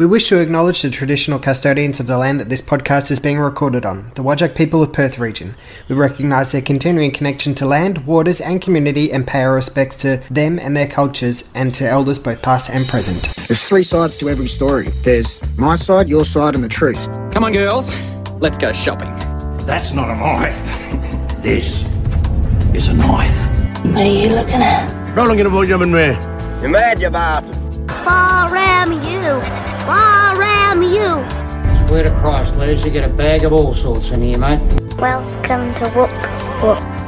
We wish to acknowledge the traditional custodians of the land that this podcast is being recorded on, the Whadjuk people of Perth region. We recognise their continuing connection to land, waters, and community and pay our respects to them and their cultures and to elders both past and present. There's three sides to every story. There's my side, your side, and the truth. Come on, girls. Let's go shopping. That's not a knife. This is a knife. What are you looking at? Not looking at what you're in You mad, you bastard? Far am you. Far am you. Swear to Christ, Les, you get a bag of all sorts in here, mate. Welcome to Woop Woop.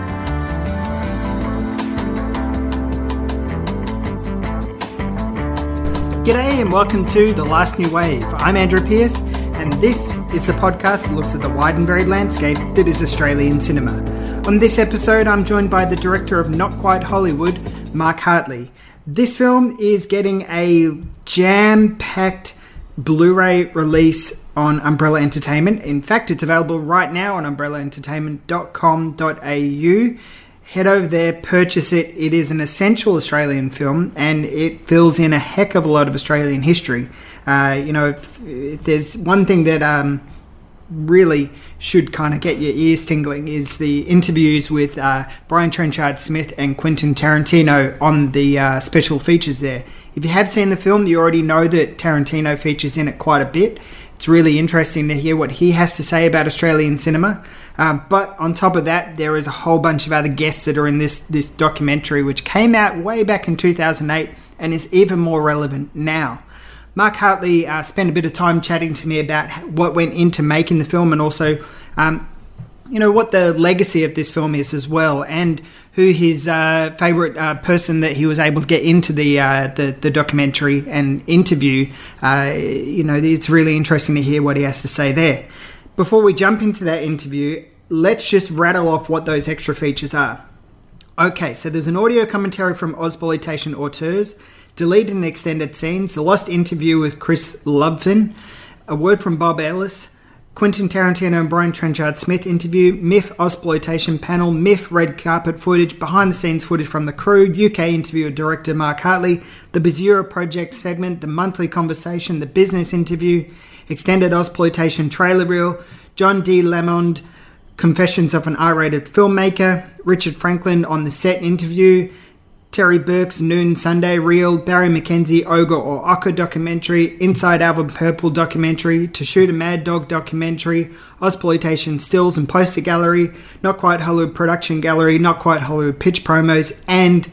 G'day and welcome to The Last New Wave. I'm Andrew Peirce, and this is the podcast that looks at the wide and varied landscape that is Australian cinema. On this episode, I'm joined by the director of Not Quite Hollywood, Mark Hartley. This film is getting a jam packed Blu ray release on Umbrella Entertainment. In fact, it's available right now on umbrellaentertainment.com.au. Head over there, purchase it. It is an essential Australian film and it fills in a heck of a lot of Australian history. Uh, you know, if, if there's one thing that um, really should kind of get your ears tingling is the interviews with uh, Brian Trenchard Smith and Quentin Tarantino on the uh, special features there. If you have seen the film, you already know that Tarantino features in it quite a bit. It's really interesting to hear what he has to say about Australian cinema. Um, but on top of that, there is a whole bunch of other guests that are in this this documentary, which came out way back in 2008 and is even more relevant now. Mark Hartley uh, spent a bit of time chatting to me about what went into making the film and also, um, you know, what the legacy of this film is as well, and who his uh, favorite uh, person that he was able to get into the uh, the, the, documentary and interview. Uh, you know, it's really interesting to hear what he has to say there. Before we jump into that interview, let's just rattle off what those extra features are. Okay, so there's an audio commentary from Ozploitation Auteurs deleted and extended scenes, the lost interview with Chris Löfvén, a word from Bob Ellis, Quentin Tarantino and Brian Trenchard Smith interview, MIFF Ozploitation panel, MIFF red carpet footage, behind the scenes footage from the crew, UK interview with director Mark Hartley, the Bazura project segment, the monthly conversation, the business interview, extended Ozploitation trailer reel, John D. Lamond, Confessions of an R rated filmmaker, Richard Franklin on the set interview, Terry Bourke's Noon Sunday Reel, Barry McKenzie Ogre or Ocker documentary, Inside Alvin Purple documentary, To Shoot a Mad Dog documentary, Ozploitation Stills and Poster Gallery, Not Quite Hollywood Production Gallery, Not Quite Hollywood Pitch Promos, and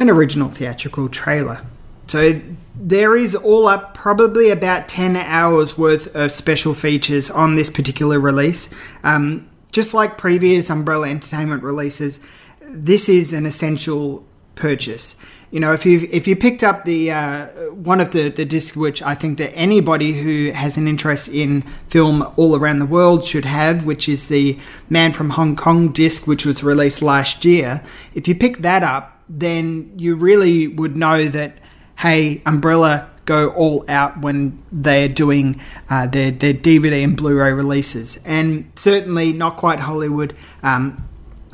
an original theatrical trailer. So there is all up probably about 10 hours worth of special features on this particular release. Um, just like previous Umbrella Entertainment releases, this is an essential purchase. You know, if you if you picked up the uh, one of the the discs, which I think that anybody who has an interest in film all around the world should have, which is the Man from Hong Kong disc, which was released last year. If you pick that up, then you really would know that hey, Umbrella go all out when they're doing uh, their their DVD and Blu-ray releases, and certainly not quite Hollywood. Um,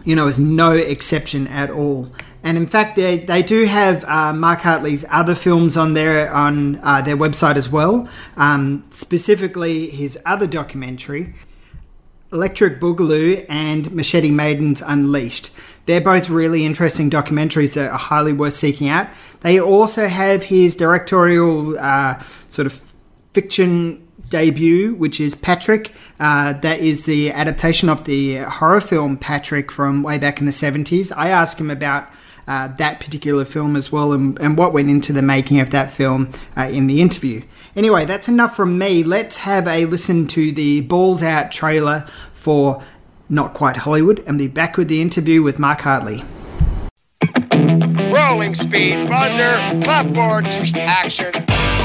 you know, is no exception at all. And in fact, they, they do have uh, Mark Hartley's other films on their on uh, their website as well. Um, specifically, his other documentary, Electric Boogaloo and Machete Maidens Unleashed. They're both really interesting documentaries that are highly worth seeking out. They also have his directorial uh, sort of fiction debut, which is Patrick. Uh, that is the adaptation of the horror film Patrick from way back in the 70s. I asked him about uh, that particular film as well and, and, what went into the making of that film uh, in the interview. Anyway, that's enough from me. Let's have a listen to the Balls Out trailer for Not Quite Hollywood and be back with the interview with Mark Hartley. Rolling speed, buzzer, clapboard, action.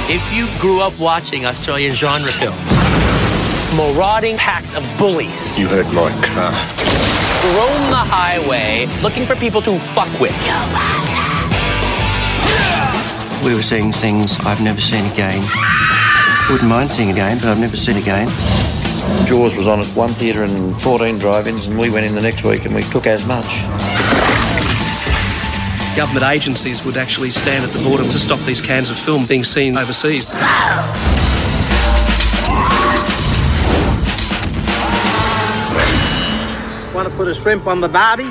If you grew up watching Australian genre films, marauding packs of bullies. You heard my car roam the highway looking for people to fuck with. We were seeing things I've never seen again. Wouldn't mind seeing again, but I've never seen again. Jaws was on at one theatre and 14 drive-ins, and we went in the next week and we took as much. Government agencies would actually stand at the border to stop these cans of film being seen overseas. Want to put a shrimp on the barbie?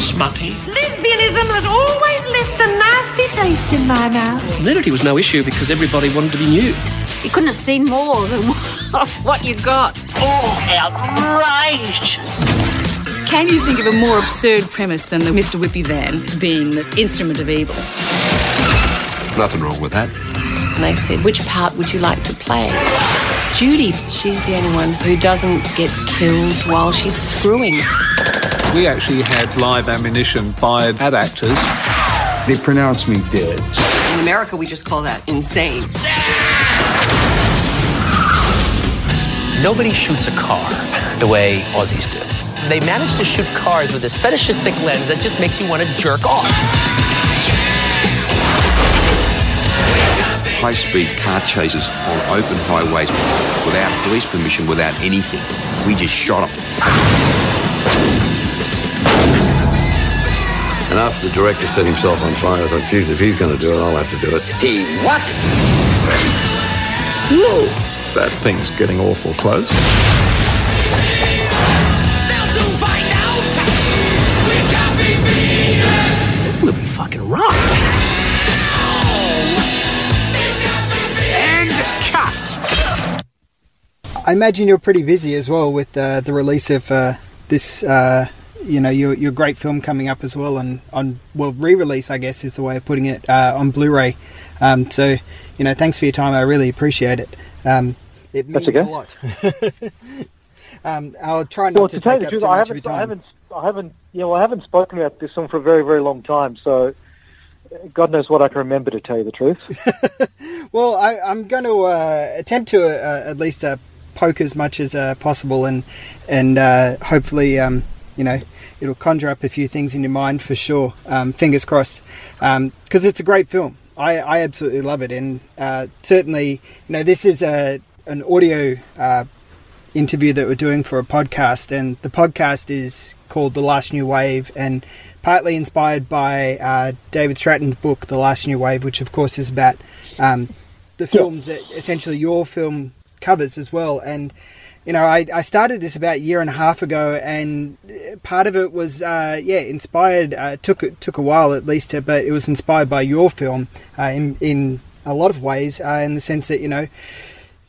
Smutty. Lesbianism has always left a nasty taste in my mouth. Nudity was no issue because everybody wanted to be nude. You couldn't have seen more than what you got. Oh, outrageous! Can you think of a more absurd premise than the Mr. Whippy van being the instrument of evil? Nothing wrong with that. And they said, which part would you like to play? Judy, she's the only one who doesn't get killed while she's screwing. We actually had live ammunition fired at actors. They pronounced me dead. In America, we just call that insane. Nobody shoots a car the way Aussies do. They manage to shoot cars with this fetishistic lens that just makes you want to jerk off. High-speed car chases on open highways without police permission, without anything. We just shot them. And after the director set himself on fire, I thought, geez, if he's going to do it, I'll have to do it. He what? Whoa! That thing's getting awful close. I imagine you're pretty busy as well with uh, the release of uh, this. Uh, you know, your your great film coming up as well, and on well re-release, I guess is the way of putting it uh, on Blu-ray. Um, so, you know, thanks for your time. I really appreciate it. Um, it means a lot. um, I'll try not well, to, to take up truth, too I much of your haven't, I time. haven't, I haven't, you know, I haven't spoken about this one for a very, very long time. So, God knows what I can remember to tell you the truth. Well, I, I'm going to uh, attempt to uh, at least uh, poke as much as uh, possible, and and uh, hopefully, um, you know, it'll conjure up a few things in your mind for sure. Um, fingers crossed, because it's a great film. I, I absolutely love it, and uh, certainly, you know, this is a an audio uh, interview that we're doing for a podcast, and the podcast is called The Last New Wave, and partly inspired by uh, David Stratton's book, The Last New Wave, which of course is about um, the films that essentially your film covers as well. And you know, I, I started this about a year and a half ago, and part of it was, uh, yeah, inspired. Uh, took took a while at least, to, but it was inspired by your film uh, in in a lot of ways, uh, in the sense that you know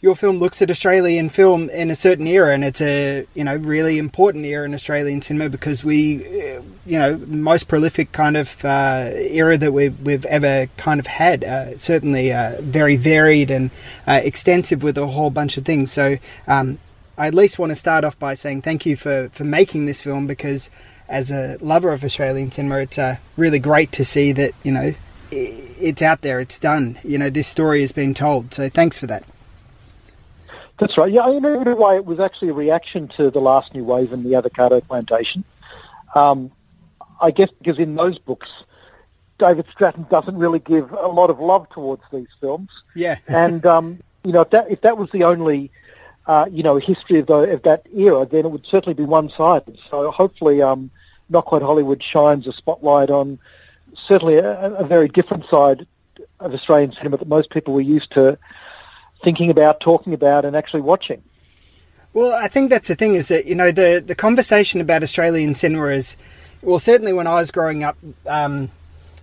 your film looks at Australian film in a certain era, and it's a you know really important era in Australian cinema because we, uh, you know, most prolific kind of uh, era that we've we've ever kind of had. Uh, certainly, uh, very varied and uh, extensive with a whole bunch of things. So, um, I at least want to start off by saying thank you for for making this film because. As a lover of Australian cinema, it's uh, really great to see that you know it's out there, it's done. You know, this story has been told. So thanks for that. That's right. Yeah, in a way, it was actually a reaction to the last new wave in the avocado plantation. Um, I guess because in those books, David Stratton doesn't really give a lot of love towards these films. Yeah. and um, you know, if that if that was the only uh, you know history of, the, of that era, then it would certainly be one-sided. So hopefully, um, Not Quite Hollywood shines a spotlight on certainly a, a very different side of Australian cinema that most people were used to thinking about, talking about, and actually watching. Well, I think that's the thing is that you know the the conversation about Australian cinema is well certainly when I was growing up, um,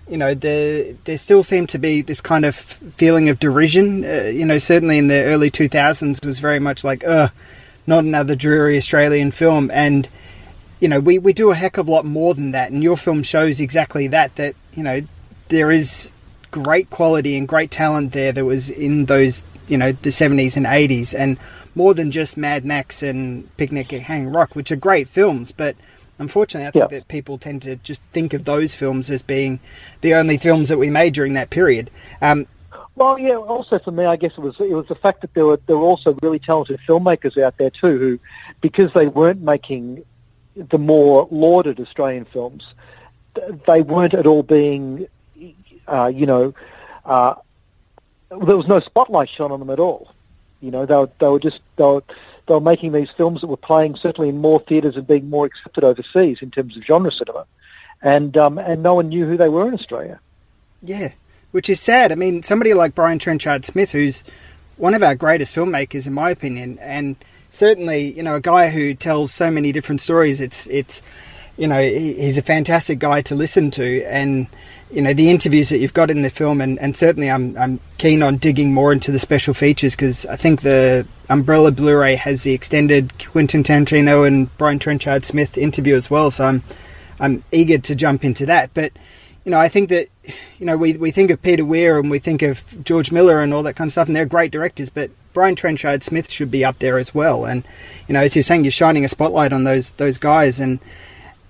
you know the there still seemed to be this kind of feeling of derision. Uh, you know, certainly in the early two thousands was very much like, ugh, not another dreary Australian film, and you know we we do a heck of a lot more than that, and your film shows exactly that. That you know there is great quality and great talent there that was in those you know the 70s and 80s and more than just Mad Max and Picnic at Hanging Rock which are great films but unfortunately I think Yeah. that people tend to just think of those films as being the only films that we made during that period um, Well, yeah. Also, for me, I guess it was it was the fact that there were there were also really talented filmmakers out there too, who, because they weren't making the more lauded Australian films, they weren't at all being, uh, you know, uh, there was no spotlight shone on them at all. You know, they were, they were just they were, they were making these films that were playing certainly in more theatres and being more accepted overseas in terms of genre cinema, and um, and no one knew who they were in Australia. Yeah, which is sad. I mean, somebody like Brian Trenchard Smith, who's one of our greatest filmmakers, in my opinion, and certainly, you know, a guy who tells so many different stories. It's it's you know he's a fantastic guy to listen to, and you know the interviews that you've got in the film, and, and certainly I'm I'm keen on digging more into the special features because I think the Umbrella Blu-ray has the extended Quentin Tarantino and Brian Trenchard Smith interview as well. So I'm I'm eager to jump into that, but you know, I think that, you know, we, we think of Peter Weir and we think of George Miller and all that kind of stuff, and they're great directors, but Brian Trenchard Smith should be up there as well. And, you know, as you're saying, you're shining a spotlight on those those guys. And,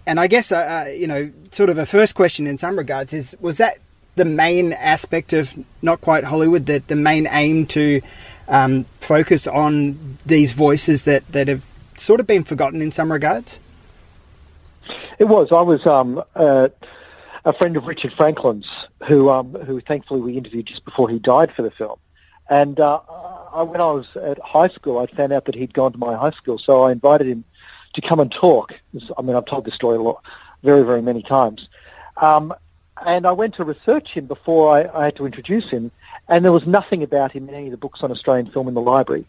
and I guess, uh, uh, you know, sort of a first question in some regards is, was that the main aspect of Not Quite Hollywood, that the main aim to um, focus on these voices that, that have sort of been forgotten in some regards? It was. I was um, uh, a friend of Richard Franklin's, who um, who thankfully we interviewed just before he died for the film. And uh, I, when I was at high school, I found out that he'd gone to my high school, so I invited him to come and talk. I mean, I've told this story a lot, very, very many times. Um, and I went to research him before I, I had to introduce him, and there was nothing about him in any of the books on Australian film in the library.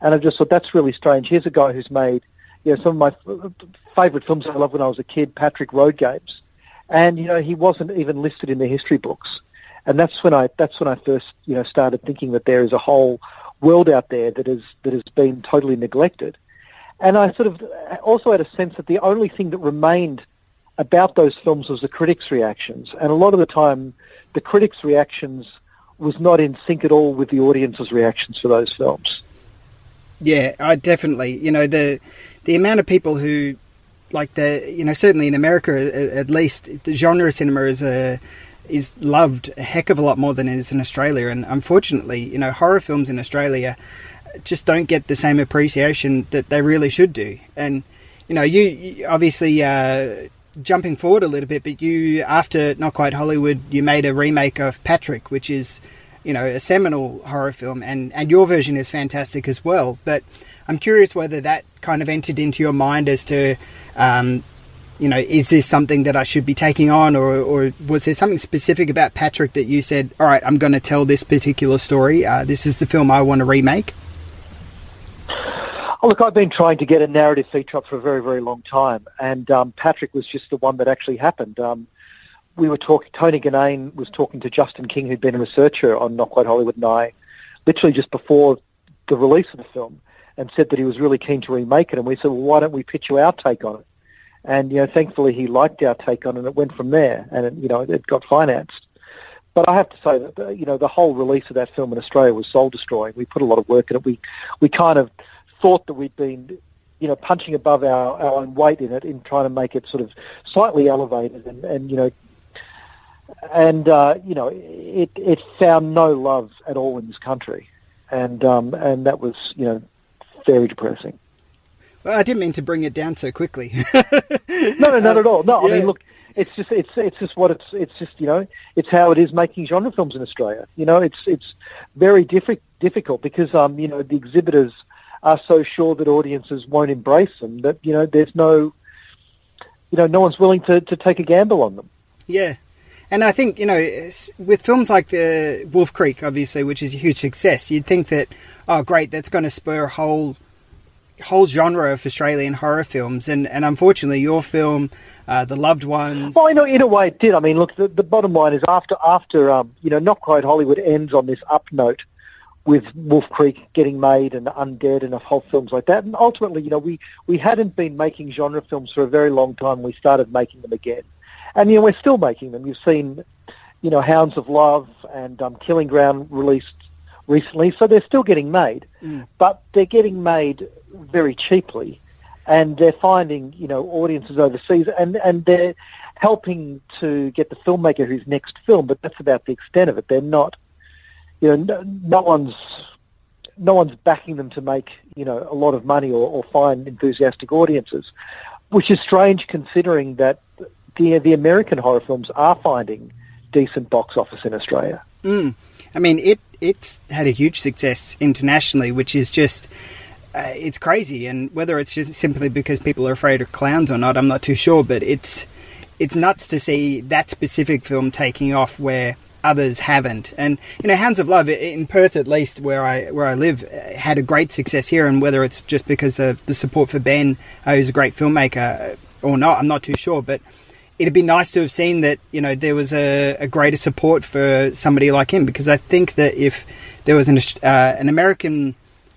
And I just thought that's really strange. Here's a guy who's made, you know, some of my favourite films I loved when I was a kid, Patrick Road Games, and you know he wasn't even listed in the history books. And that's when I that's when I first you know started thinking that there is a whole world out there that is that has been totally neglected. And I sort of also had a sense that the only thing that remained about those films was the critics' reactions, and a lot of the time, the critics' reactions was not in sync at all with the audience's reactions to those films. Yeah, I definitely. You know the the amount of people who like the you know certainly in America at least the genre cinema is a is loved a heck of a lot more than it is in Australia and unfortunately you know horror films in Australia just don't get the same appreciation that they really should do and you know you, you obviously uh, jumping forward a little bit but you after not quite Hollywood you made a remake of Patrick which is you know a seminal horror film and and your version is fantastic as well but I'm curious whether that kind of entered into your mind as to um, you know, is this something that I should be taking on, or, or was there something specific about Patrick that you said, all right, I'm going to tell this particular story? Uh, this is the film I want to remake? Oh, look, I've been trying to get a narrative feature up for a very, very long time, and um, Patrick was just the one that actually happened. Um, we were talking, Tony Ginnane was talking to Justin King, who'd been a researcher on Not Quite Hollywood, and I, literally just before the release of the film, and said that he was really keen to remake it. And we said, well, why don't we pitch you our take on it? And, you know, thankfully he liked our take on it and it went from there and, it, you know, it got financed. But I have to say that, you know, the whole release of that film in Australia was soul-destroying. We put a lot of work in it. We, we kind of thought that we'd been, you know, punching above our, our own weight in it in trying to make it sort of slightly elevated and, and you know, and, uh, you know, it, it found no love at all in this country. And, um, and that was, you know, very depressing. Well, I didn't mean to bring it down so quickly. no, no, not at all. No, yeah. I mean, look, it's just it's it's just what it's it's just you know it's how it is making genre films in Australia. You know, it's it's very diffi- difficult because um you know the exhibitors are so sure that audiences won't embrace them that you know there's no you know no one's willing to to take a gamble on them. Yeah, and I think, you know, with films like the Wolf Creek, obviously, which is a huge success, you'd think that, oh, great, that's going to spur a whole whole genre of Australian horror films. And, and unfortunately, your film, uh, The Loved Ones. Well, in a, in a way, it did. I mean, look, the, the bottom line is after, after um, you know, Not Quite Hollywood ends on this up note with Wolf Creek getting made and Undead and a whole films like that. And ultimately, you know, we, we hadn't been making genre films for a very long time. We started making them again. And, you know, we're still making them. You've seen, you know, Hounds of Love and um, Killing Ground released recently, so they're still getting made. Mm. But they're getting made very cheaply. And they're finding, you know, audiences overseas, and, and they're helping to get the filmmaker whose next film, but that's about the extent of it. They're not, you know, no, no one's no one's backing them to make you know a lot of money or, or find enthusiastic audiences, which is strange considering that the the American horror films are finding decent box office in Australia. Mm. I mean, it it's had a huge success internationally, which is just uh, it's crazy. And whether it's just simply because people are afraid of clowns or not, I'm not too sure. But it's it's nuts to see that specific film taking off where others haven't. And you know, Hounds of Love in Perth, at least where I where I live, had a great success here. And whether it's just because of the support for Ben, uh, who's a great filmmaker, or not, I'm not too sure. But it'd be nice to have seen that you know there was a, a greater support for somebody like him because I think that if there was an uh, an American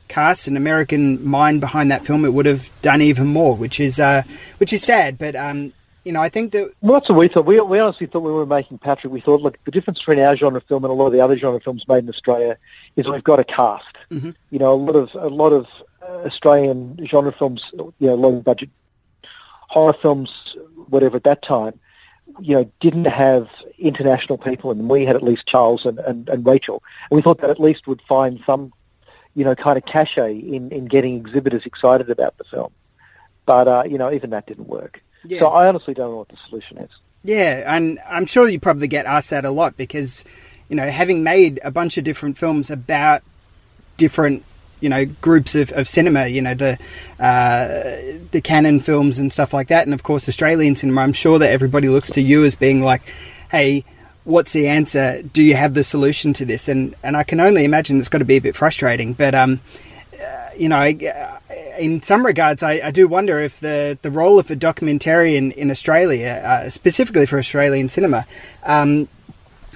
cast, an American mind behind that film, it would have done even more, which is uh, which is sad. But um, you know, I think that well, that's what we thought. We, we honestly thought we were making Patrick, we thought, look, the difference between our genre film and a lot of the other genre films made in Australia is we've got a cast. Mm-hmm. You know, a lot of a lot of uh, Australian genre films, you know, low budget horror films, whatever at that time, you know, didn't have international people and. We had at least Charles and, and, and Rachel. And we thought that at least would find some, you know, kind of cachet in, in getting exhibitors excited about the film. But, uh, you know, even that didn't work. Yeah. So I honestly don't know what the solution is. Yeah, and I'm sure you probably get asked that a lot because, you know, having made a bunch of different films about different you know groups of, of cinema you know the uh, the Cannon films and stuff like that and of course australian cinema i'm sure that everybody looks to you as being like hey what's the answer? Do you have the solution to this? And and i can only imagine it's got to be a bit frustrating but um uh, you know I, uh, in some regards I, I, do wonder if the the role of a documentarian in australia uh, specifically for australian cinema um,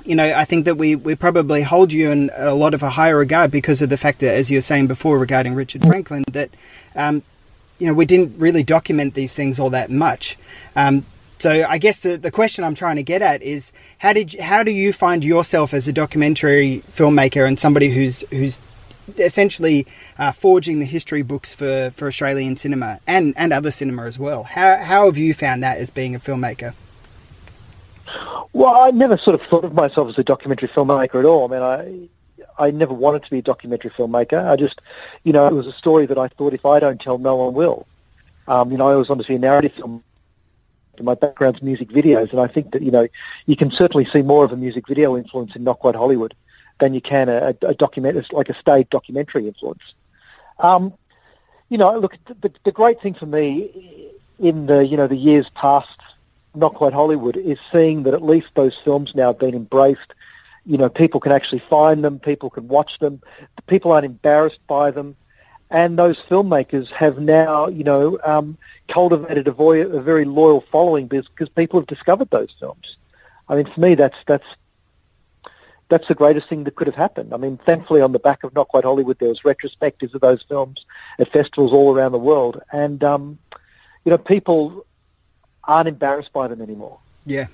you know, I think that we, we probably hold you in a lot of a higher regard because of the fact that, as you were saying before regarding Richard Franklin, that, um, you know, we didn't really document these things all that much. Um, so I guess the, the question I'm trying to get at is how did you, how do you find yourself as a documentary filmmaker and somebody who's who's essentially uh, forging the history books for, for Australian cinema and, and other cinema as well? How how have you found that as being a filmmaker? Well, I never sort of thought of myself as a documentary filmmaker at all. I mean, I I never wanted to be a documentary filmmaker. I just, you know, it was a story that I thought if I don't tell, no one will. Um, you know, I always wanted to be a narrative film. My background's music videos, and I think that you know you can certainly see more of a music video influence in Not Quite Hollywood than you can a, a document, like a stage documentary influence. Um, you know, look, the, the great thing for me in the you know the years past not quite Hollywood is seeing that at least those films now have been embraced. You know, people can actually find them, people can watch them, people aren't embarrassed by them, and those filmmakers have now, you know, um, cultivated a, a very loyal following because people have discovered those films. I mean, for me, that's that's that's the greatest thing that could have happened. I mean, thankfully, on the back of Not Quite Hollywood, there was retrospectives of those films at festivals all around the world, and um, you know, people aren't embarrassed by them anymore. Yeah.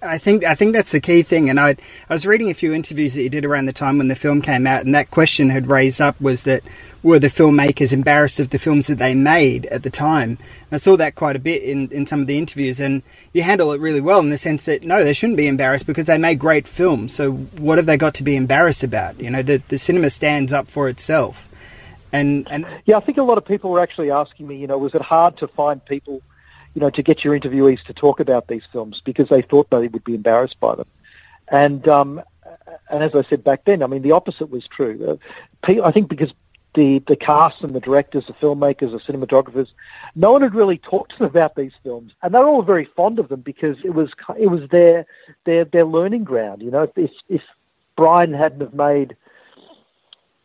I think I think that's the key thing, and I I was reading a few interviews that you did around the time when the film came out, and that question had raised up was that were the filmmakers embarrassed of the films that they made at the time? And I saw that quite a bit in, in some of the interviews, and you handle it really well in the sense that no, they shouldn't be embarrassed because they made great films. So what have they got to be embarrassed about? You know, the the cinema stands up for itself, and and yeah, I think a lot of people were actually asking me, you know, was it hard to find people you know, to get your interviewees to talk about these films because they thought they would be embarrassed by them. And um, and as I said back then, I mean, the opposite was true. Uh, I think because the the cast and the directors, the filmmakers, the cinematographers, no one had really talked to them about these films, and they were all very fond of them because it was it was their their their learning ground. You know, if if Brian hadn't have made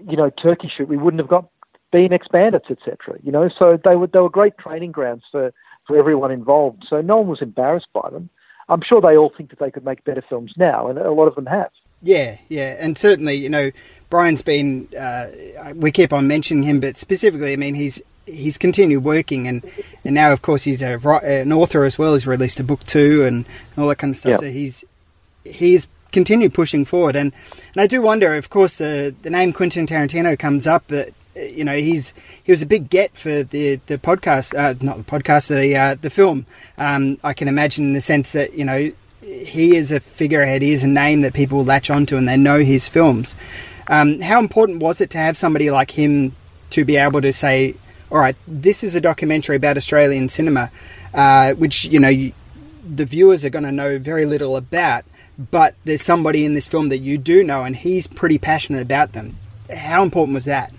you know Turkey Shoot, we wouldn't have got BMX Bandits, etc. You know, so they were they were great training grounds for for everyone involved. So no one was embarrassed by them. I'm sure they all think that they could make better films now, and a lot of them have. Yeah, yeah, and certainly, you know, Brian's been. Uh, we keep on mentioning him, but specifically, I mean, he's he's continued working, and and now, of course, he's a, an author as well. He's released a book too, and all that kind of stuff. Yeah. So he's he's continued pushing forward, and and I do wonder, of course, uh, the name Quentin Tarantino comes up, but you know he's he was a big get for the the podcast, uh, not the podcast, the uh, the film. Um, I can imagine in the sense that you know he is a figurehead, he is a name that people latch onto and they know his films. Um, how important was it to have somebody like him to be able to say, "All right, this is a documentary about Australian cinema," uh, which you know you, the viewers are going to know very little about. But there's somebody in this film that you do know, and he's pretty passionate about them. How important was that?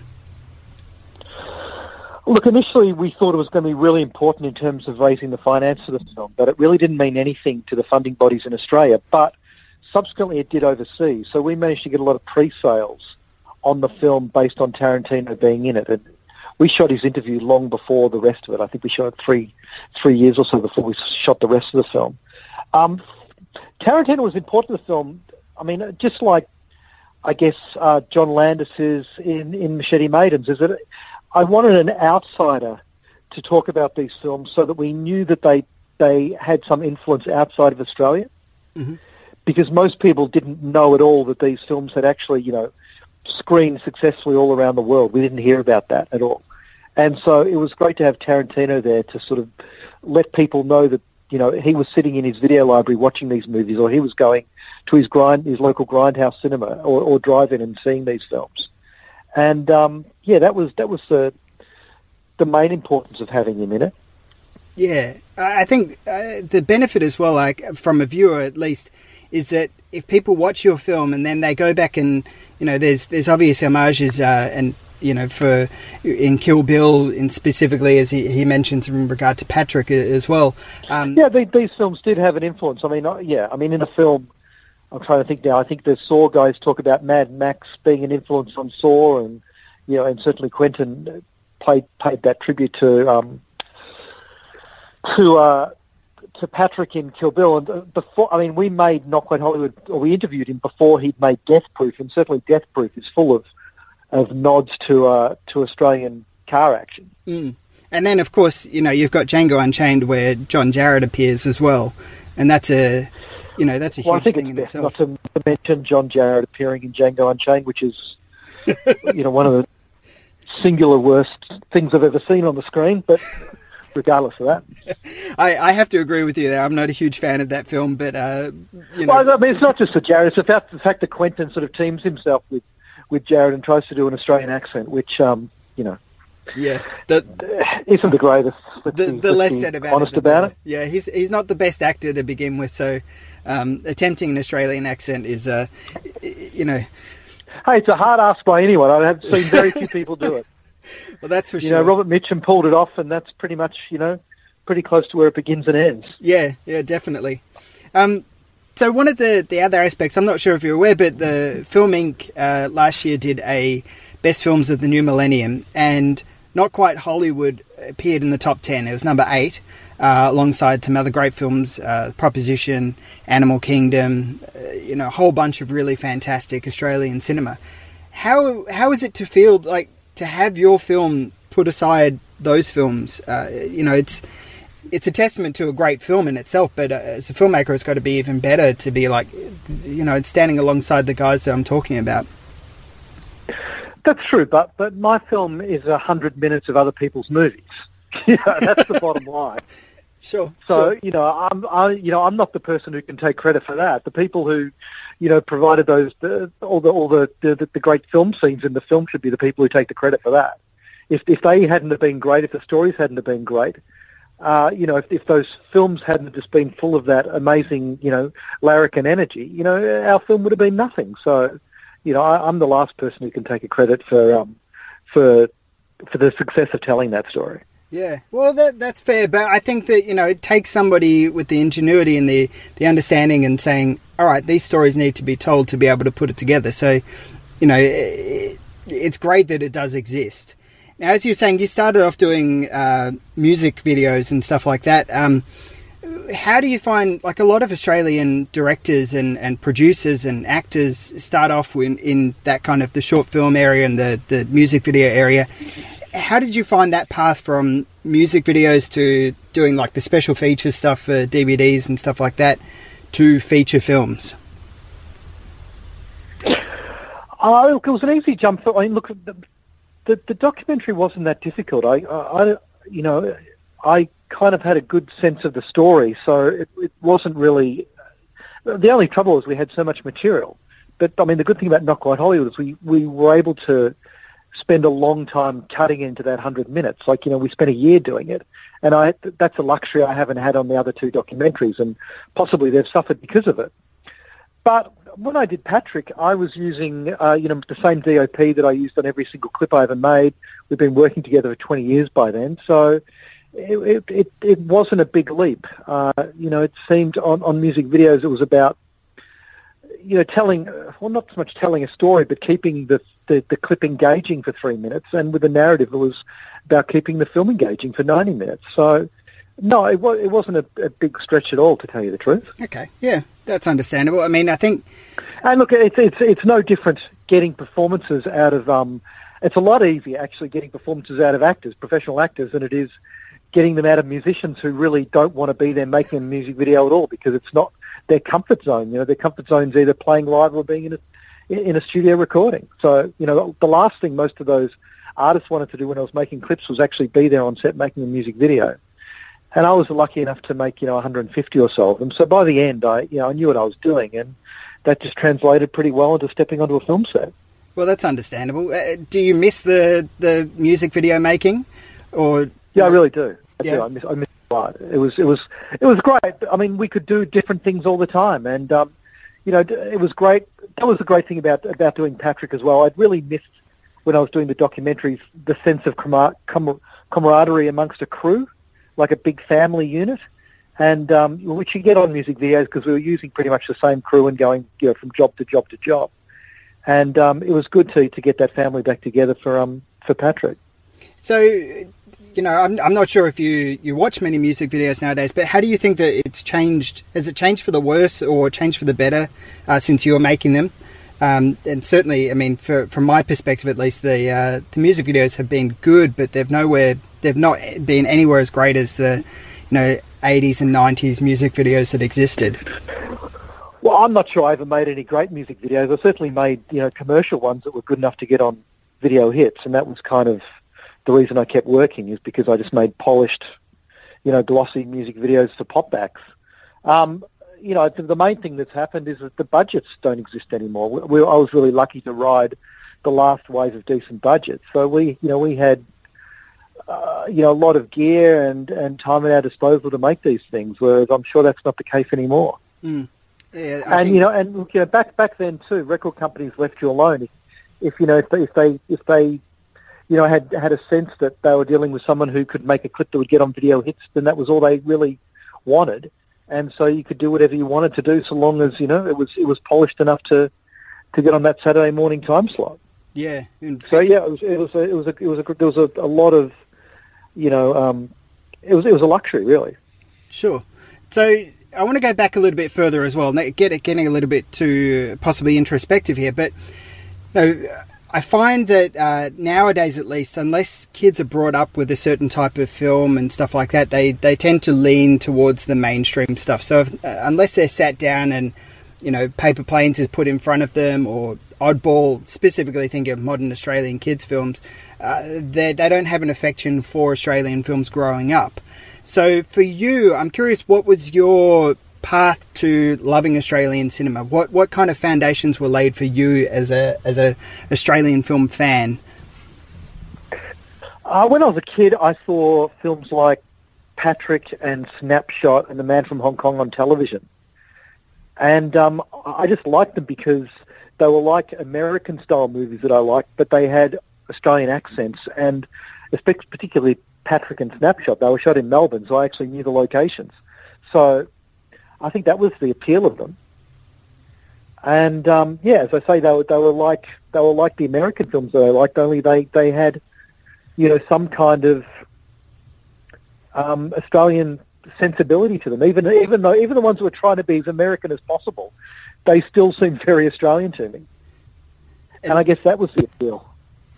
Look, initially we thought it was going to be really important in terms of raising the finance for the film, but it really didn't mean anything to the funding bodies in Australia. But subsequently it did overseas. So we managed to get a lot of pre-sales on the film based on Tarantino being in it. And we shot his interview long before the rest of it. I think we shot it three three years or so before we shot the rest of the film. Um, Tarantino was important to the film. I mean, just like I guess uh, John Landis is in, in Machete Maidens, is that I wanted an outsider to talk about these films so that we knew that they they had some influence outside of Australia. Mm-hmm. Because most people didn't know at all that these films had actually, you know, screened successfully all around the world. We didn't hear about that at all. And so it was great to have Tarantino there to sort of let people know that, you know, he was sitting in his video library watching these movies or he was going to his grind, his local grindhouse cinema or, or drive-in and seeing these films. And, um, yeah, that was, that was the, the main importance of having him in it. Yeah, I think uh, the benefit as well, like from a viewer at least, is that if people watch your film and then they go back and you know, there's there's obvious homages uh, and you know for in Kill Bill, in specifically as he, he mentions in regard to Patrick as well. Um, yeah, they, these films did have an influence. I mean, yeah, I mean in the film. I'm trying to think now. I think the Saw guys talk about Mad Max being an influence on Saw, and you know, and certainly Quentin played paid that tribute to um, to uh, to Patrick in Kill Bill. And before, I mean, we made Not Quite Hollywood, or we interviewed him before he'd made Death Proof, and certainly Death Proof is full of of nods to uh, to Australian car action. Mm. And then, of course, you know, you've got Django Unchained, where John Jarratt appears as well, and that's a you know that's a well, huge I think thing it's in itself. not to mention John Jarratt appearing in Django Unchained, which is you know one of the singular worst things I've ever seen on the screen, but. Regardless of that, I, I have to agree with you there. I'm not a huge fan of that film, but uh, you know, well, I mean, it's not just the Jarratt; it's the fact, the fact that Quentin sort of teams himself with with Jarratt and tries to do an Australian accent, which um, you know, yeah, the, isn't the greatest. The, the less said about honest it, about it. Yeah, he's he's not the best actor to begin with, so um, attempting an Australian accent is, uh, you know, Hey, it's a hard ask by anyone. I have seen very few people do it. well, that's for You sure. You know, Robert Mitchum pulled it off, and that's pretty much you know pretty close to where it begins and ends. Yeah, yeah, definitely. Um, so one of the, the other aspects, I'm not sure if you're aware, but the FilmInk Uh, last year did a best films of the new millennium, and Not Quite Hollywood appeared in the top ten. It was number eight, uh, alongside some other great films, uh, Proposition, Animal Kingdom, uh, you know, a whole bunch of really fantastic Australian cinema. How how is it to feel like to have your film put aside those films? Uh, you know, it's it's a testament to a great film in itself, but uh, as a filmmaker, it's got to be even better to be like, you know, standing alongside the guys that I'm talking about. That's true, but but my film is a hundred minutes of other people's movies. know, that's the bottom line. Sure. So sure. you know, I'm I you know I'm not the person who can take credit for that. The people who, you know, provided those the, all the all the, the the great film scenes in the film should be the people who take the credit for that. If if they hadn't have been great, if the stories hadn't have been great, uh, you know, if, if those films hadn't just been full of that amazing, you know, larrikin energy, you know, our film would have been nothing. So, you know, I, I'm the last person who can take a credit for um, for for the success of telling that story. Yeah, well, that that's fair, but I think that you know it takes somebody with the ingenuity and the the understanding and saying, all right, these stories need to be told to be able to put it together. So, you know, it, it's great that it does exist. Now, as you're saying, you started off doing uh, music videos and stuff like that. Um, how do you find like a lot of Australian directors and, and producers and actors start off in, in that kind of the short film area and the, the music video area? How did you find that path from music videos to doing like the special feature stuff for DVDs and stuff like that to feature films? Oh, it was an easy jump. I mean, look, the, the, the documentary wasn't that difficult. I, I, you know, I kind of had a good sense of the story, so it, it wasn't really. The only trouble is we had so much material. But I mean, the good thing about Not Quite Hollywood is we, we were able to spend a long time cutting into that hundred minutes. Like you know, we spent a year doing it, and I that's a luxury I haven't had on the other two documentaries, and possibly they've suffered because of it. But when I did Patrick, I was using uh, you know the same DOP that I used on every single clip I ever made. We've been working together for 20 years by then, so it it, it wasn't a big leap. Uh, you know, it seemed on, on music videos it was about you know, telling well, not so much telling a story, but keeping the, the the clip engaging for three minutes, and with a narrative that was about keeping the film engaging for ninety minutes. So. No, it, was, it wasn't a, a big stretch at all, to tell you the truth. Okay, yeah, that's understandable. I mean, I think, And look, it's it's it's no different getting performances out of. Um, it's a lot easier actually getting performances out of actors, professional actors, than it is getting them out of musicians who really don't want to be there making a music video at all because it's not their comfort zone. You know, their comfort zone's either playing live or being in a in a studio recording. So, you know, the last thing most of those artists wanted to do when I was making clips was actually be there on set making a music video. And I was lucky enough to make, you know, 150 or so of them. So by the end, I, you know, I knew what I was doing, and that just translated pretty well into stepping onto a film set. well, that's understandable. Uh, do you miss the the music video making, or Yeah, I really do. I Yeah. do. I miss, I miss it. It was, it was, it was great. I mean, we could do different things all the time, and um, you know, it was great. That was the great thing about about doing Patrick as well. I'd really missed when I was doing the documentaries the sense of camar- camar- camaraderie amongst a crew, like a big family unit, and um, which you get on music videos because we were using pretty much the same crew and going, you know, from job to job to job. And um, it was good to to get that family back together for um for Patrick. So, you know, I'm, I'm not sure if you, you watch many music videos nowadays, but how do you think that it's changed? Has it changed for the worse or changed for the better uh, since you were making them? Um, and certainly, I mean, for, from my perspective at least, the uh, the music videos have been good, but they've nowhere, they've not been anywhere as great as the, you know, 80s and 90s music videos that existed. Well, I'm not sure I ever made any great music videos. I certainly made, you know, commercial ones that were good enough to get on video hits, and that was kind of the reason I kept working is because I just made polished, you know, glossy music videos for popbacks. Um, you know, the, the main thing that's happened is that the budgets don't exist anymore. We, we, I was really lucky to ride the last wave of decent budgets, so we, you know, we had, uh, you know, a lot of gear and and time at our disposal to make these things. Whereas I'm sure that's not the case anymore. Mm. Yeah, And think- you know, and you know, back back then too, record companies left you alone. If, if you know, if they, if they if they, you know, had had a sense that they were dealing with someone who could make a clip that would get on video hits, then that was all they really wanted. And so you could do whatever you wanted to do, so long as you know it was it was polished enough to to get on that Saturday morning time slot. yeah. So yeah, it was it was a, it was a, it was a, there was a, a lot of, you know, um, it was it was a luxury really. Sure. So I want to go back a little bit further as well. Get getting a little bit too possibly introspective here, but you know, I find that uh, nowadays, at least, unless kids are brought up with a certain type of film and stuff like that, they they tend to lean towards the mainstream stuff. So if, uh, unless they're sat down and you know Paper Planes is put in front of them or Oddball, specifically think of modern Australian kids films, uh, they they don't have an affection for Australian films growing up. So for you, I'm curious, what was your path to loving Australian cinema? What what kind of foundations were laid for you as a as a Australian film fan? Uh, when I was a kid, I saw films like Patrick and Snapshot and The Man from Hong Kong on television. And um, I just liked them because they were like American-style movies that I liked, but they had Australian accents. And particularly Patrick and Snapshot, they were shot in Melbourne, so I actually knew the locations. So I think that was the appeal of them. And um, yeah, as I say, they were they were like they were like the American films that I liked. Only they they had you know, some kind of um, Australian sensibility to them. Even even though even the ones who were trying to be as American as possible, they still seemed very Australian to me. And, I guess that was the appeal.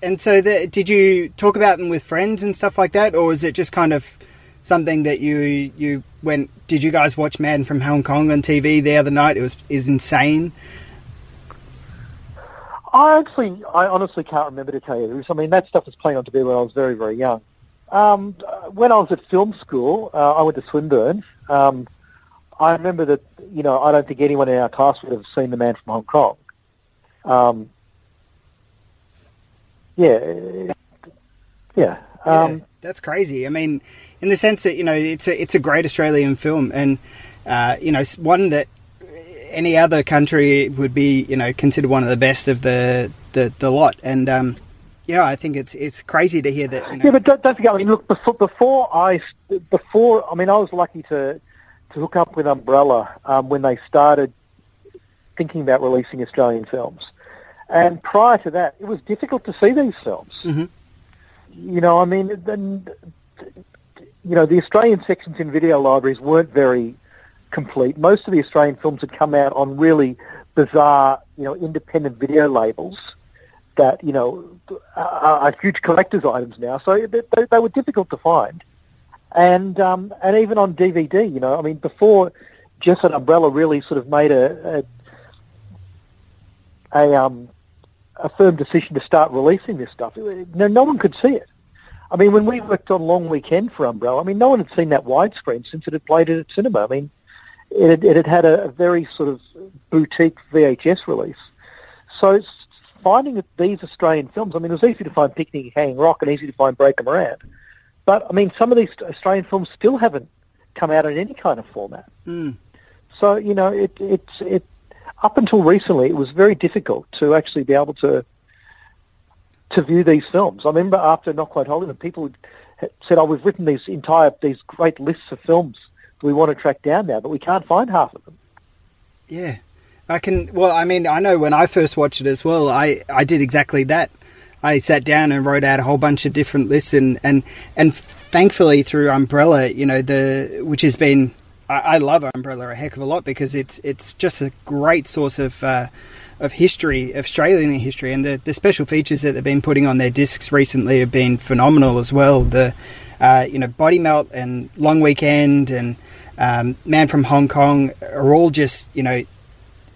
And so, the, did you talk about them with friends and stuff like that, or was it just kind of something that you you went? Did you guys watch Man from Hong Kong on TV the other night? It was is insane. I actually, I honestly can't remember to tell you. I mean, that stuff was playing on TV when I was very, very young. Um, when I was at film school, uh, I went to Swinburne. Um, I remember that, you know, I don't think anyone in our class would have seen The Man from Hong Kong. Um, yeah, yeah. Um, yeah, that's crazy. I mean, in the sense that you know it's a it's a great Australian film, and uh, you know one that any other country would be you know considered one of the best of the the, the lot, and um, yeah, I think it's it's crazy to hear that. You know, Yeah, but don't, don't forget. I mean, look before before I before I mean I was lucky to to hook up with Umbrella um, when they started thinking about releasing Australian films. And prior to that, it was difficult to see these films. Mm-hmm. You know, I mean, then, you know, the Australian sections in video libraries weren't very complete. Most of the Australian films had come out on really bizarre, you know, independent video labels that, you know, are, are huge collector's items now. So they, they were difficult to find. And um, and even on DVD, you know, I mean, before Jeff and Umbrella really sort of made a a, a um a firm decision to start releasing this stuff. No, no one could see it. I mean, when we worked on Long Weekend for Umbrella, I mean, no one had seen that widescreen since it had played it at cinema. I mean, it had, it had had a, a very sort of boutique VHS release. So finding these Australian films, I mean, it was easy to find Picnic Hanging Rock and easy to find Breaker Morant. But, I mean, some of these Australian films still haven't come out in any kind of format. Mm. So, you know, it, it's, it, up until recently, it was very difficult to actually be able to to view these films. I remember after Not Quite Hollywood, people said, "Oh, we've written these entire these great lists of films we want to track down now, but we can't find half of them." Yeah, I can. Well, I mean, I know when I first watched it as well, I I did exactly that. I sat down and wrote out a whole bunch of different lists, and and and thankfully through Umbrella, you know, the which has been I, I love Umbrella a heck of a lot because it's it's just a great source of uh, of history, Australian history, and the, the special features that they've been putting on their discs recently have been phenomenal as well. The uh, you know Body Melt and Long Weekend and um, Man from Hong Kong are all just you know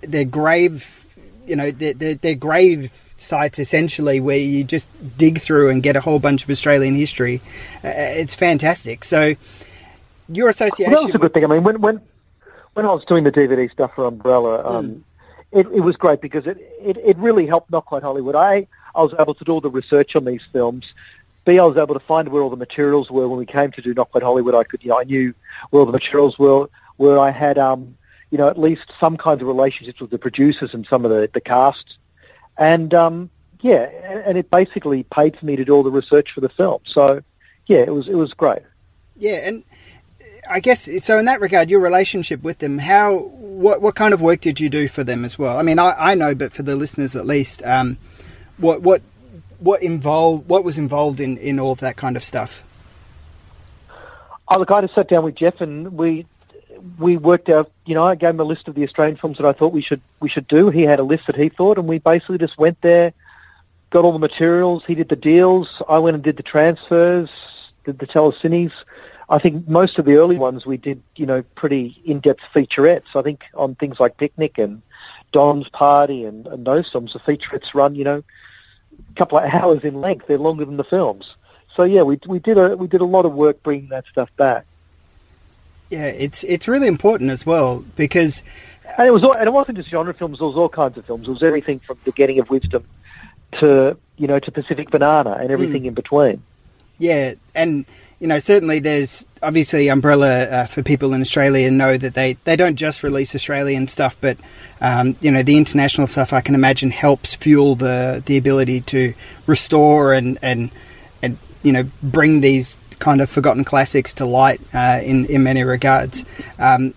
they're grave you know they're, they're, they're grave sites essentially where you just dig through and get a whole bunch of Australian history. Uh, it's fantastic. So your association. Well, that was a good thing. I mean, when when when I was doing the DVD stuff for Umbrella, um, mm. it, it was great because it, it, it really helped Not Quite Hollywood. I I was able to do all the research on these films. B, I was able to find where all the materials were when we came to do Not Quite Hollywood. I could, you know, I knew where all the materials were. Where I had, um, you know, at least some kinds of relationships with the producers and some of the the casts, and um, yeah, and it basically paid for me to do all the research for the film. So, yeah, it was it was great. Yeah, and I guess so. In that regard, your relationship with them, how what what kind of work did you do for them as well? I mean, I, I know, but for the listeners at least, um, what what what involved what was involved in in all of that kind of stuff? Oh, look, I just sat down with Jeff and we we worked out. You know, I gave him a list of the Australian films that I thought we should we should do. He had a list that he thought, and we basically just went there, got all the materials. He did the deals. I went and did the transfers, did the telecines I think most of the early ones we did, you know, pretty in-depth featurettes. I think on things like Picnic and Don's Party and, and those films, the featurettes run, you know, a couple of hours in length. They're longer than the films. So yeah, we we did a we did a lot of work bringing that stuff back. Yeah, it's it's really important as well because, and it was all, and it wasn't just genre films. It was all kinds of films. It was everything from The Getting of Wisdom to you know to Pacific Banana and everything mm. in between. Yeah, and you know, certainly there's obviously Umbrella uh, for people in Australia know that they, they don't just release Australian stuff, but um, you know the international stuff I can imagine helps fuel the the ability to restore and and and you know bring these kind of forgotten classics to light uh, in in many regards. Um,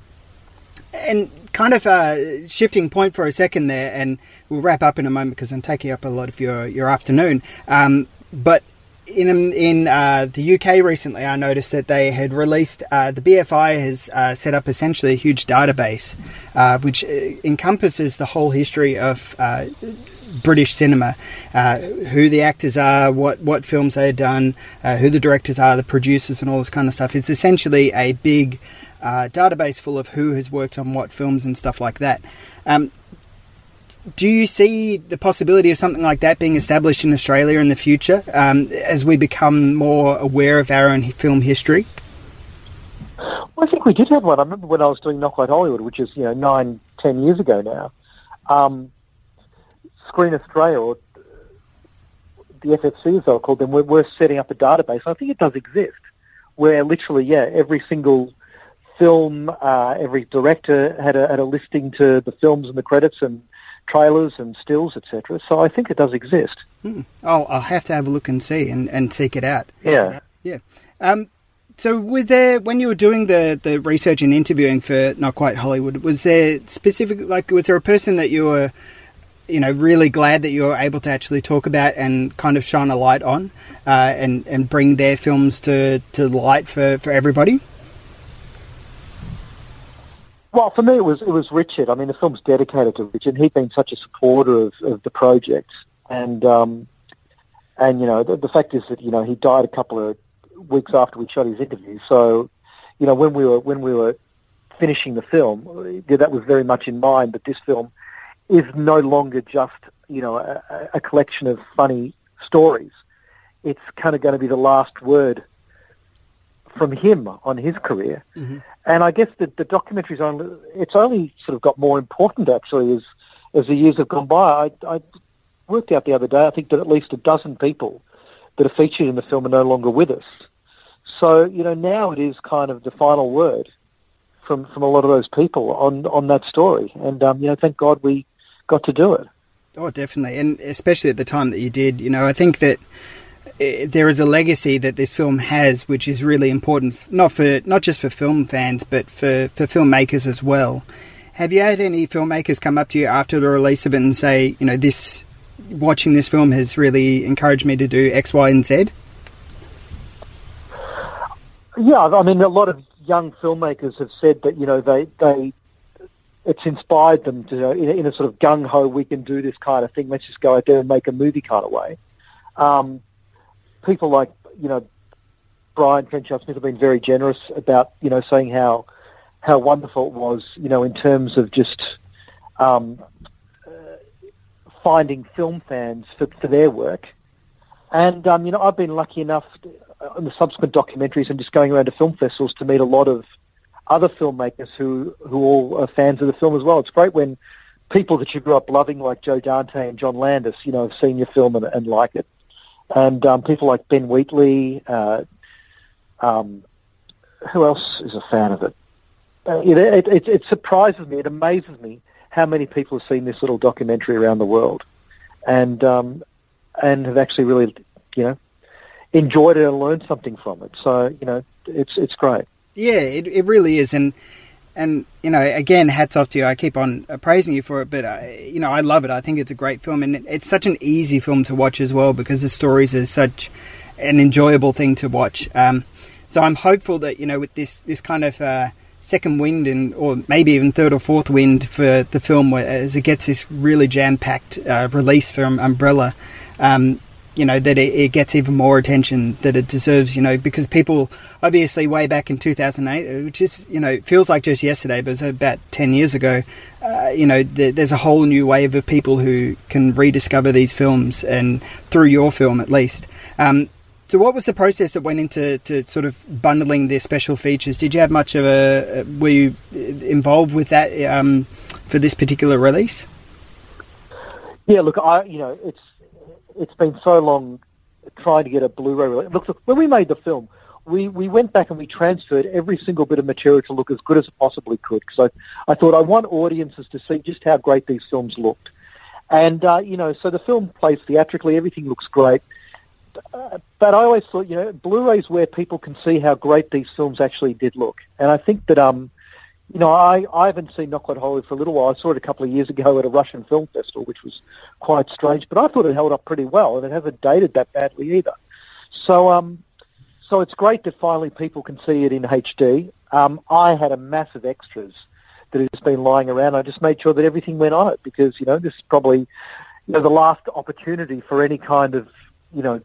and kind of uh, shifting point for a second there, and we'll wrap up in a moment because I'm taking up a lot of your your afternoon. Um, but in in uh, the UK recently, I noticed that they had released uh, the BFI has uh, set up essentially a huge database, uh, which uh, encompasses the whole history of uh, British cinema, who the actors are, what what films they have done, who the directors are, the producers, and all this kind of stuff. It's essentially a big database full of who has worked on what films and stuff like that. Um, do you see the possibility of something like that being established in Australia in the future um, as we become more aware of our own film history? Well, I think we did have one. I remember when I was doing Not Hollywood, which is you know nine, ten years ago now. Um, Screen Australia, or the FFC as they'll call them, we're, we're setting up a database. I think it does exist, where literally, yeah, every single film, uh, every director had a, had a listing to the films and the credits and trailers and stills, etc. So I think it does exist. Hmm. Oh, I'll have to have a look and see and, and seek it out. Yeah. Yeah. Um, So, were there when you were doing the the research and interviewing for Not Quite Hollywood? Was there specific like was there a person that you were, you know, really glad that you were able to actually talk about and kind of shine a light on, uh, and and bring their films to to light for for everybody? Well, for me, it was it was Richard. I mean, the film's dedicated to Richard. He'd been such a supporter of, of the project, and um, and you know, the, the fact is that you know he died a couple of weeks after we shot his interview. So, you know, when we were when we were finishing the film, that was very much in mind. That this film is no longer just you know a, a collection of funny stories. It's kind of going to be the last word from him on his career. Mm-hmm. And I guess the, the documentary's only, it's only sort of got more important actually as, as the years have gone by. I, I worked out the other day, I think that at least a dozen people that are featured in the film are no longer with us. So, you know, now it is kind of the final word from, from a lot of those people on, on that story. And, um, you know, thank God we got to do it. Oh, definitely. And especially at the time that you did, you know, I think that there is a legacy that this film has, which is really important, not for not just for film fans, but for for filmmakers as well. Have you had any filmmakers come up to you after the release of it and say, you know, this watching this film has really encouraged me to do X, Y, and Z? Yeah, I mean, a lot of young filmmakers have said that you know they they it's inspired them to you know, in, a, in a sort of gung ho, we can do this kind of thing. Let's just go out there and make a movie kind of way. Um, people like you know Brian Trenchard-Smith have been very generous about you know saying how how wonderful it was you know in terms of just um, uh, finding film fans for, for their work. And um, you know I've been lucky enough in the subsequent documentaries and just going around to film festivals to meet a lot of other filmmakers who who all are fans of the film as well. It's great when people that you grew up loving, like Joe Dante and John Landis, you know, have seen your film and, and like it and um, people like Ben Wheatley. Uh, um, who else is a fan of it? Uh, it, it, it? Surprises me. It amazes me how many people have seen this little documentary around the world, and um, and have actually really, you know, enjoyed it and learned something from it. So you know, it's it's great. Yeah, it it really is, and and you know, again, hats off to you. I keep on praising you for it, but uh, you know, I love it. I think it's a great film, and it's such an easy film to watch as well because the stories are such an enjoyable thing to watch. Um, so I'm hopeful that you know, with this this kind of uh, second wind and or maybe even third or fourth wind for the film, as it gets this really jam packed uh, release from Umbrella. Um, you know that it, it, gets even more attention that it deserves you know because people obviously way back in 2008 which is you know feels like just yesterday but it was about 10 years ago uh, you know th- there's a whole new wave of people who can rediscover these films and through your film at least. Um, so what was the process that went into to sort of bundling the special features? Did you have much of a were you involved with that um, for this particular release? Yeah look i you know it's it's been so long trying to get a Blu-ray release. Look, look, when we made the film, we, we went back and we transferred every single bit of material to look as good as it possibly could because I, I thought I want audiences to see just how great these films looked. And, uh, you know, so the film plays theatrically, everything looks great. Uh, but I always thought, you know, Blu-ray's where people can see how great these films actually did look. And I think that, um, you know, I, I haven't seen Not Quite Hollywood for a little while. I saw it a couple of years ago at a Russian film festival, which was quite strange. But I thought it held up pretty well, and it hasn't dated that badly either. So, um, so it's great that finally people can see it in HD. Um, I had a massive extras that has been lying around. I just made sure that everything went on it because you know this is probably you know the last opportunity for any kind of you know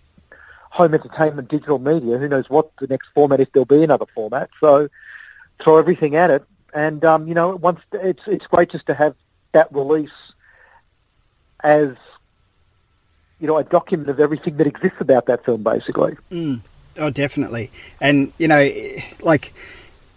home entertainment digital media. Who knows what the next format if there'll be another format. So throw everything at it and um, you know, once it's it's great just to have that release as you know a document of everything that exists about that film, basically. Mm. Oh, definitely. And you know, like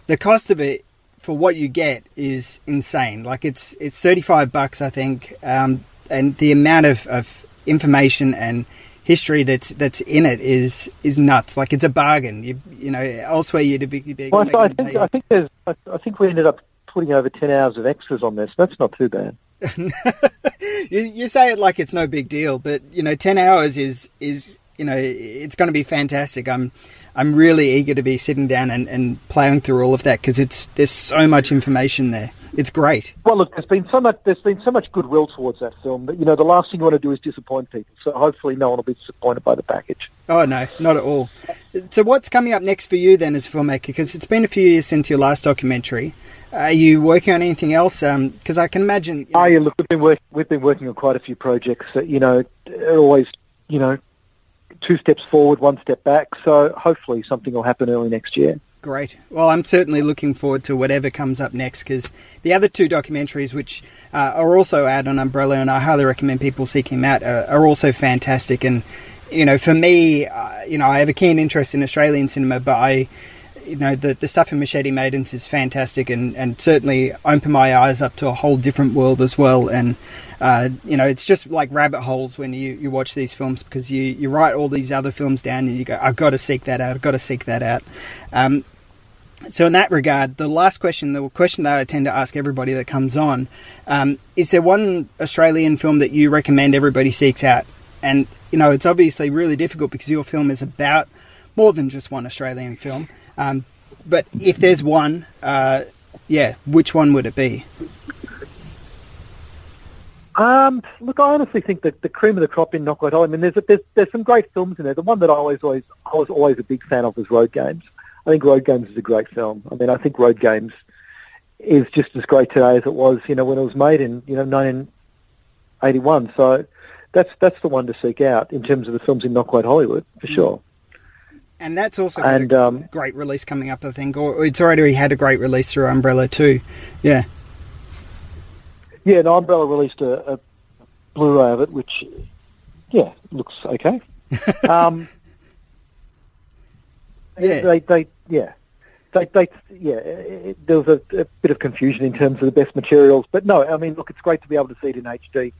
the cost of it for what you get is insane. Like it's it's thirty five bucks, I think, um, and the amount of, of information and history that's that's in it is is nuts. Like it's a bargain. You you know elsewhere you'd be, be well, I think I think there's I, I think we ended up putting over ten hours of extras on this. That's not too bad. you, you say it like it's no big deal, but you know, ten hours is is you know, it's going to be fantastic. I'm I'm really eager to be sitting down and, and playing through all of that because it's there's so much information there. It's great. Well, look, there's been so much there's been so much goodwill towards that film that you know the last thing you want to do is disappoint people. So hopefully, no one will be disappointed by the package. Oh no, not at all. So what's coming up next for you then as a filmmaker? Because it's been a few years since your last documentary. Are you working on anything else? Um, because I can imagine. You oh, know, oh yeah, look, we've been work, we've been working on quite a few projects that you know are always you know two steps forward, one step back. So hopefully something will happen early next year. Great. Well, I'm certainly looking forward to whatever comes up next because the other two documentaries, which uh, are also out on Umbrella, and I highly recommend people seek them out, are, are also fantastic. And you know, for me, uh, you know, I have a keen interest in Australian cinema, but I you know the the stuff in Machete Maidens is fantastic and and certainly opened my eyes up to a whole different world as well. And uh, you know it's just like rabbit holes when you you watch these films because you you write all these other films down and you go I've got to seek that out. I've got to seek that out. Um, so in that regard, the last question, the question that I tend to ask everybody that comes on, um, is there one Australian film that you recommend everybody seeks out? And you know, it's obviously really difficult because your film is about more than just one Australian film. Um, but if there's one, uh, yeah, which one would it be? Um, look, I honestly think that the cream of the crop in Quite Hollywood. I mean, there's, there's there's some great films in there. The one that I always always I was always a big fan of was Road Games. I think Road Games is a great film. I mean, I think Road Games is just as great today as it was, you know, when it was made in you know 1981. So that's that's the one to seek out in terms of the films in Not Quite Hollywood for sure. And that's also and, a um, great release coming up, I think. Or it's already had a great release through Umbrella too. Yeah. Yeah, no, Umbrella released a, a Blu-ray of it, which, yeah, looks okay. um, yeah. They, they, yeah. They, they, yeah, it, there was a, a, bit of confusion in terms of the best materials, but no, I mean, look, it's great to be able to see it in HD.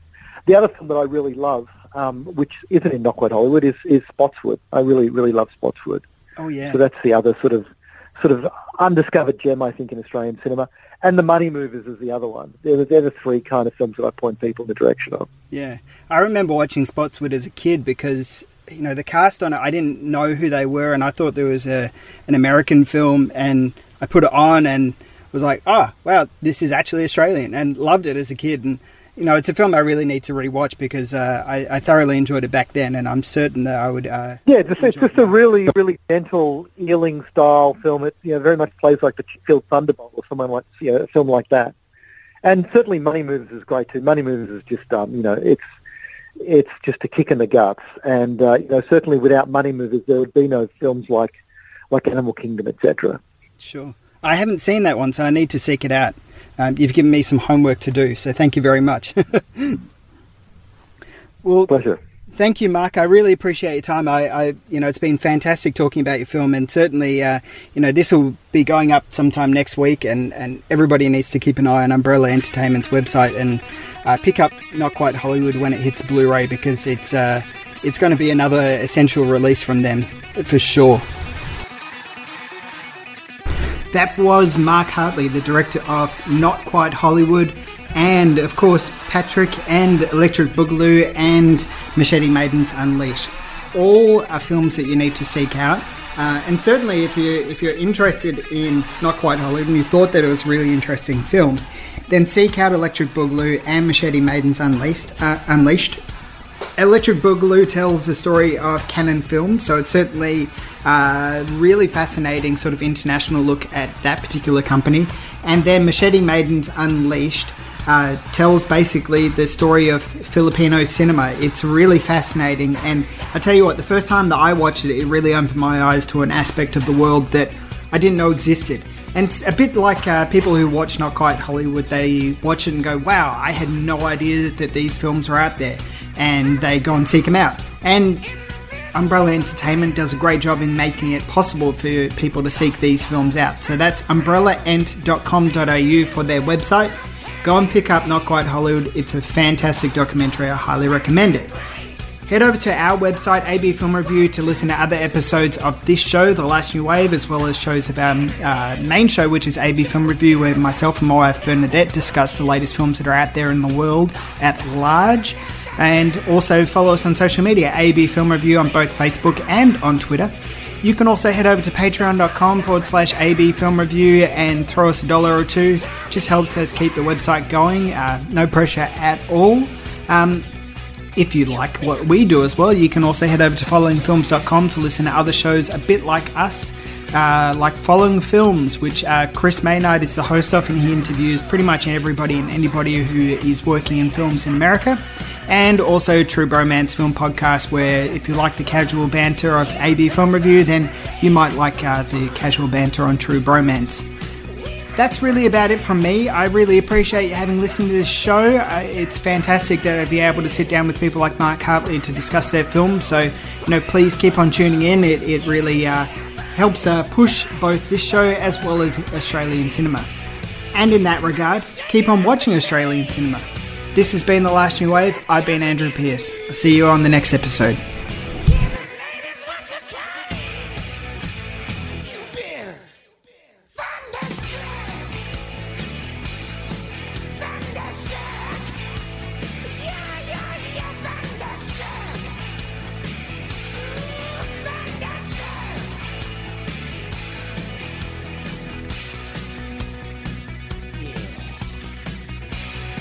The other film that I really love um, which isn't in Quite Hollywood, is, is Spotswood. I really, really love Spotswood. Oh, yeah. So that's the other sort of sort of undiscovered gem, I think, in Australian cinema. And The Money Movers is the other one. They're, they're the three kind of films that I point people in the direction of. Yeah. I remember watching Spotswood as a kid because you know the cast on it i didn't know who they were and i thought there was a an american film and i put it on and was like oh wow this is actually australian and loved it as a kid and you know, it's a film I really need to rewatch because uh, I, I, thoroughly enjoyed it back then, and I'm certain that I would. Uh, yeah, it's, it's just a really, really gentle, Ealing style film. It you know very much plays like the Titfield Thunderbolt or someone like you know, a film like that. And certainly, Money Movers is great too. Money Movers is just um, you know it's it's just a kick in the guts, and uh, you know certainly without Money Movers there would be no films like like Animal Kingdom, etc. Sure, I haven't seen that one, so I need to seek it out. Um, you've given me some homework to do, so thank you very much. well, pleasure. Thank you, Mark. I really appreciate your time. I, I you know, it's been fantastic talking about your film, and certainly, uh, you know, this will be going up sometime next week, and, and everybody needs to keep an eye on Umbrella Entertainment's website and uh, pick up Not Quite Hollywood when it hits Blu-ray because it's uh, it's going to be another essential release from them for sure. That was Mark Hartley, the director of Not Quite Hollywood, and of course Patrick and Electric Boogaloo and Machete Maidens Unleashed. All are films that you need to seek out. Uh, and certainly, if you if you're interested in Not Quite Hollywood and you thought that it was a really interesting film, then seek out Electric Boogaloo and Machete Maidens Unleashed. Uh, Unleashed. Electric Boogaloo tells the story of Cannon Films, so it's certainly uh, really fascinating sort of international look at that particular company. And then Machete Maidens Unleashed uh, tells basically the story of Filipino cinema. It's really fascinating. And I tell you what, the first time that I watched it, it really opened my eyes to an aspect of the world that I didn't know existed. And it's a bit like uh, people who watch Not Quite Hollywood, they watch it and go, wow, I had no idea that these films were out there. And they go and seek them out. And Umbrella Entertainment does a great job in making it possible for people to seek these films out. So that's umbrellaent.com.au for their website. Go and pick up Not Quite Hollywood. It's a fantastic documentary. I highly recommend it. Head over to our website, AB Film Review, to listen to other episodes of this show, The Last New Wave, as well as shows of our uh, main show, which is AB Film Review, where myself and my wife Bernadette discuss the latest films that are out there in the world at large. And also follow us on social media, AB Film Review on both Facebook and on Twitter. You can also head over to patreon.com forward slash AB Film Review and throw us a dollar or two. Just helps us keep the website going. Uh, no pressure at all. Um, if you like what we do as well, you can also head over to followingfilms.com to listen to other shows a bit like us, uh, like Following Films, which uh, Chris Maynard is the host of, and he interviews pretty much everybody and anybody who is working in films in America. And also True Bromance Film Podcast, where if you like the casual banter of AB Film Review, then you might like uh, the casual banter on True Bromance that's really about it from me. I really appreciate you having listened to this show. Uh, it's fantastic to be able to sit down with people like Mark Hartley to discuss their film. So, you know, please keep on tuning in. It, it really uh, helps uh, push both this show as well as Australian cinema. And in that regard, keep on watching Australian cinema. This has been The Last New Wave. I've been Andrew Peirce. I'll see you on the next episode.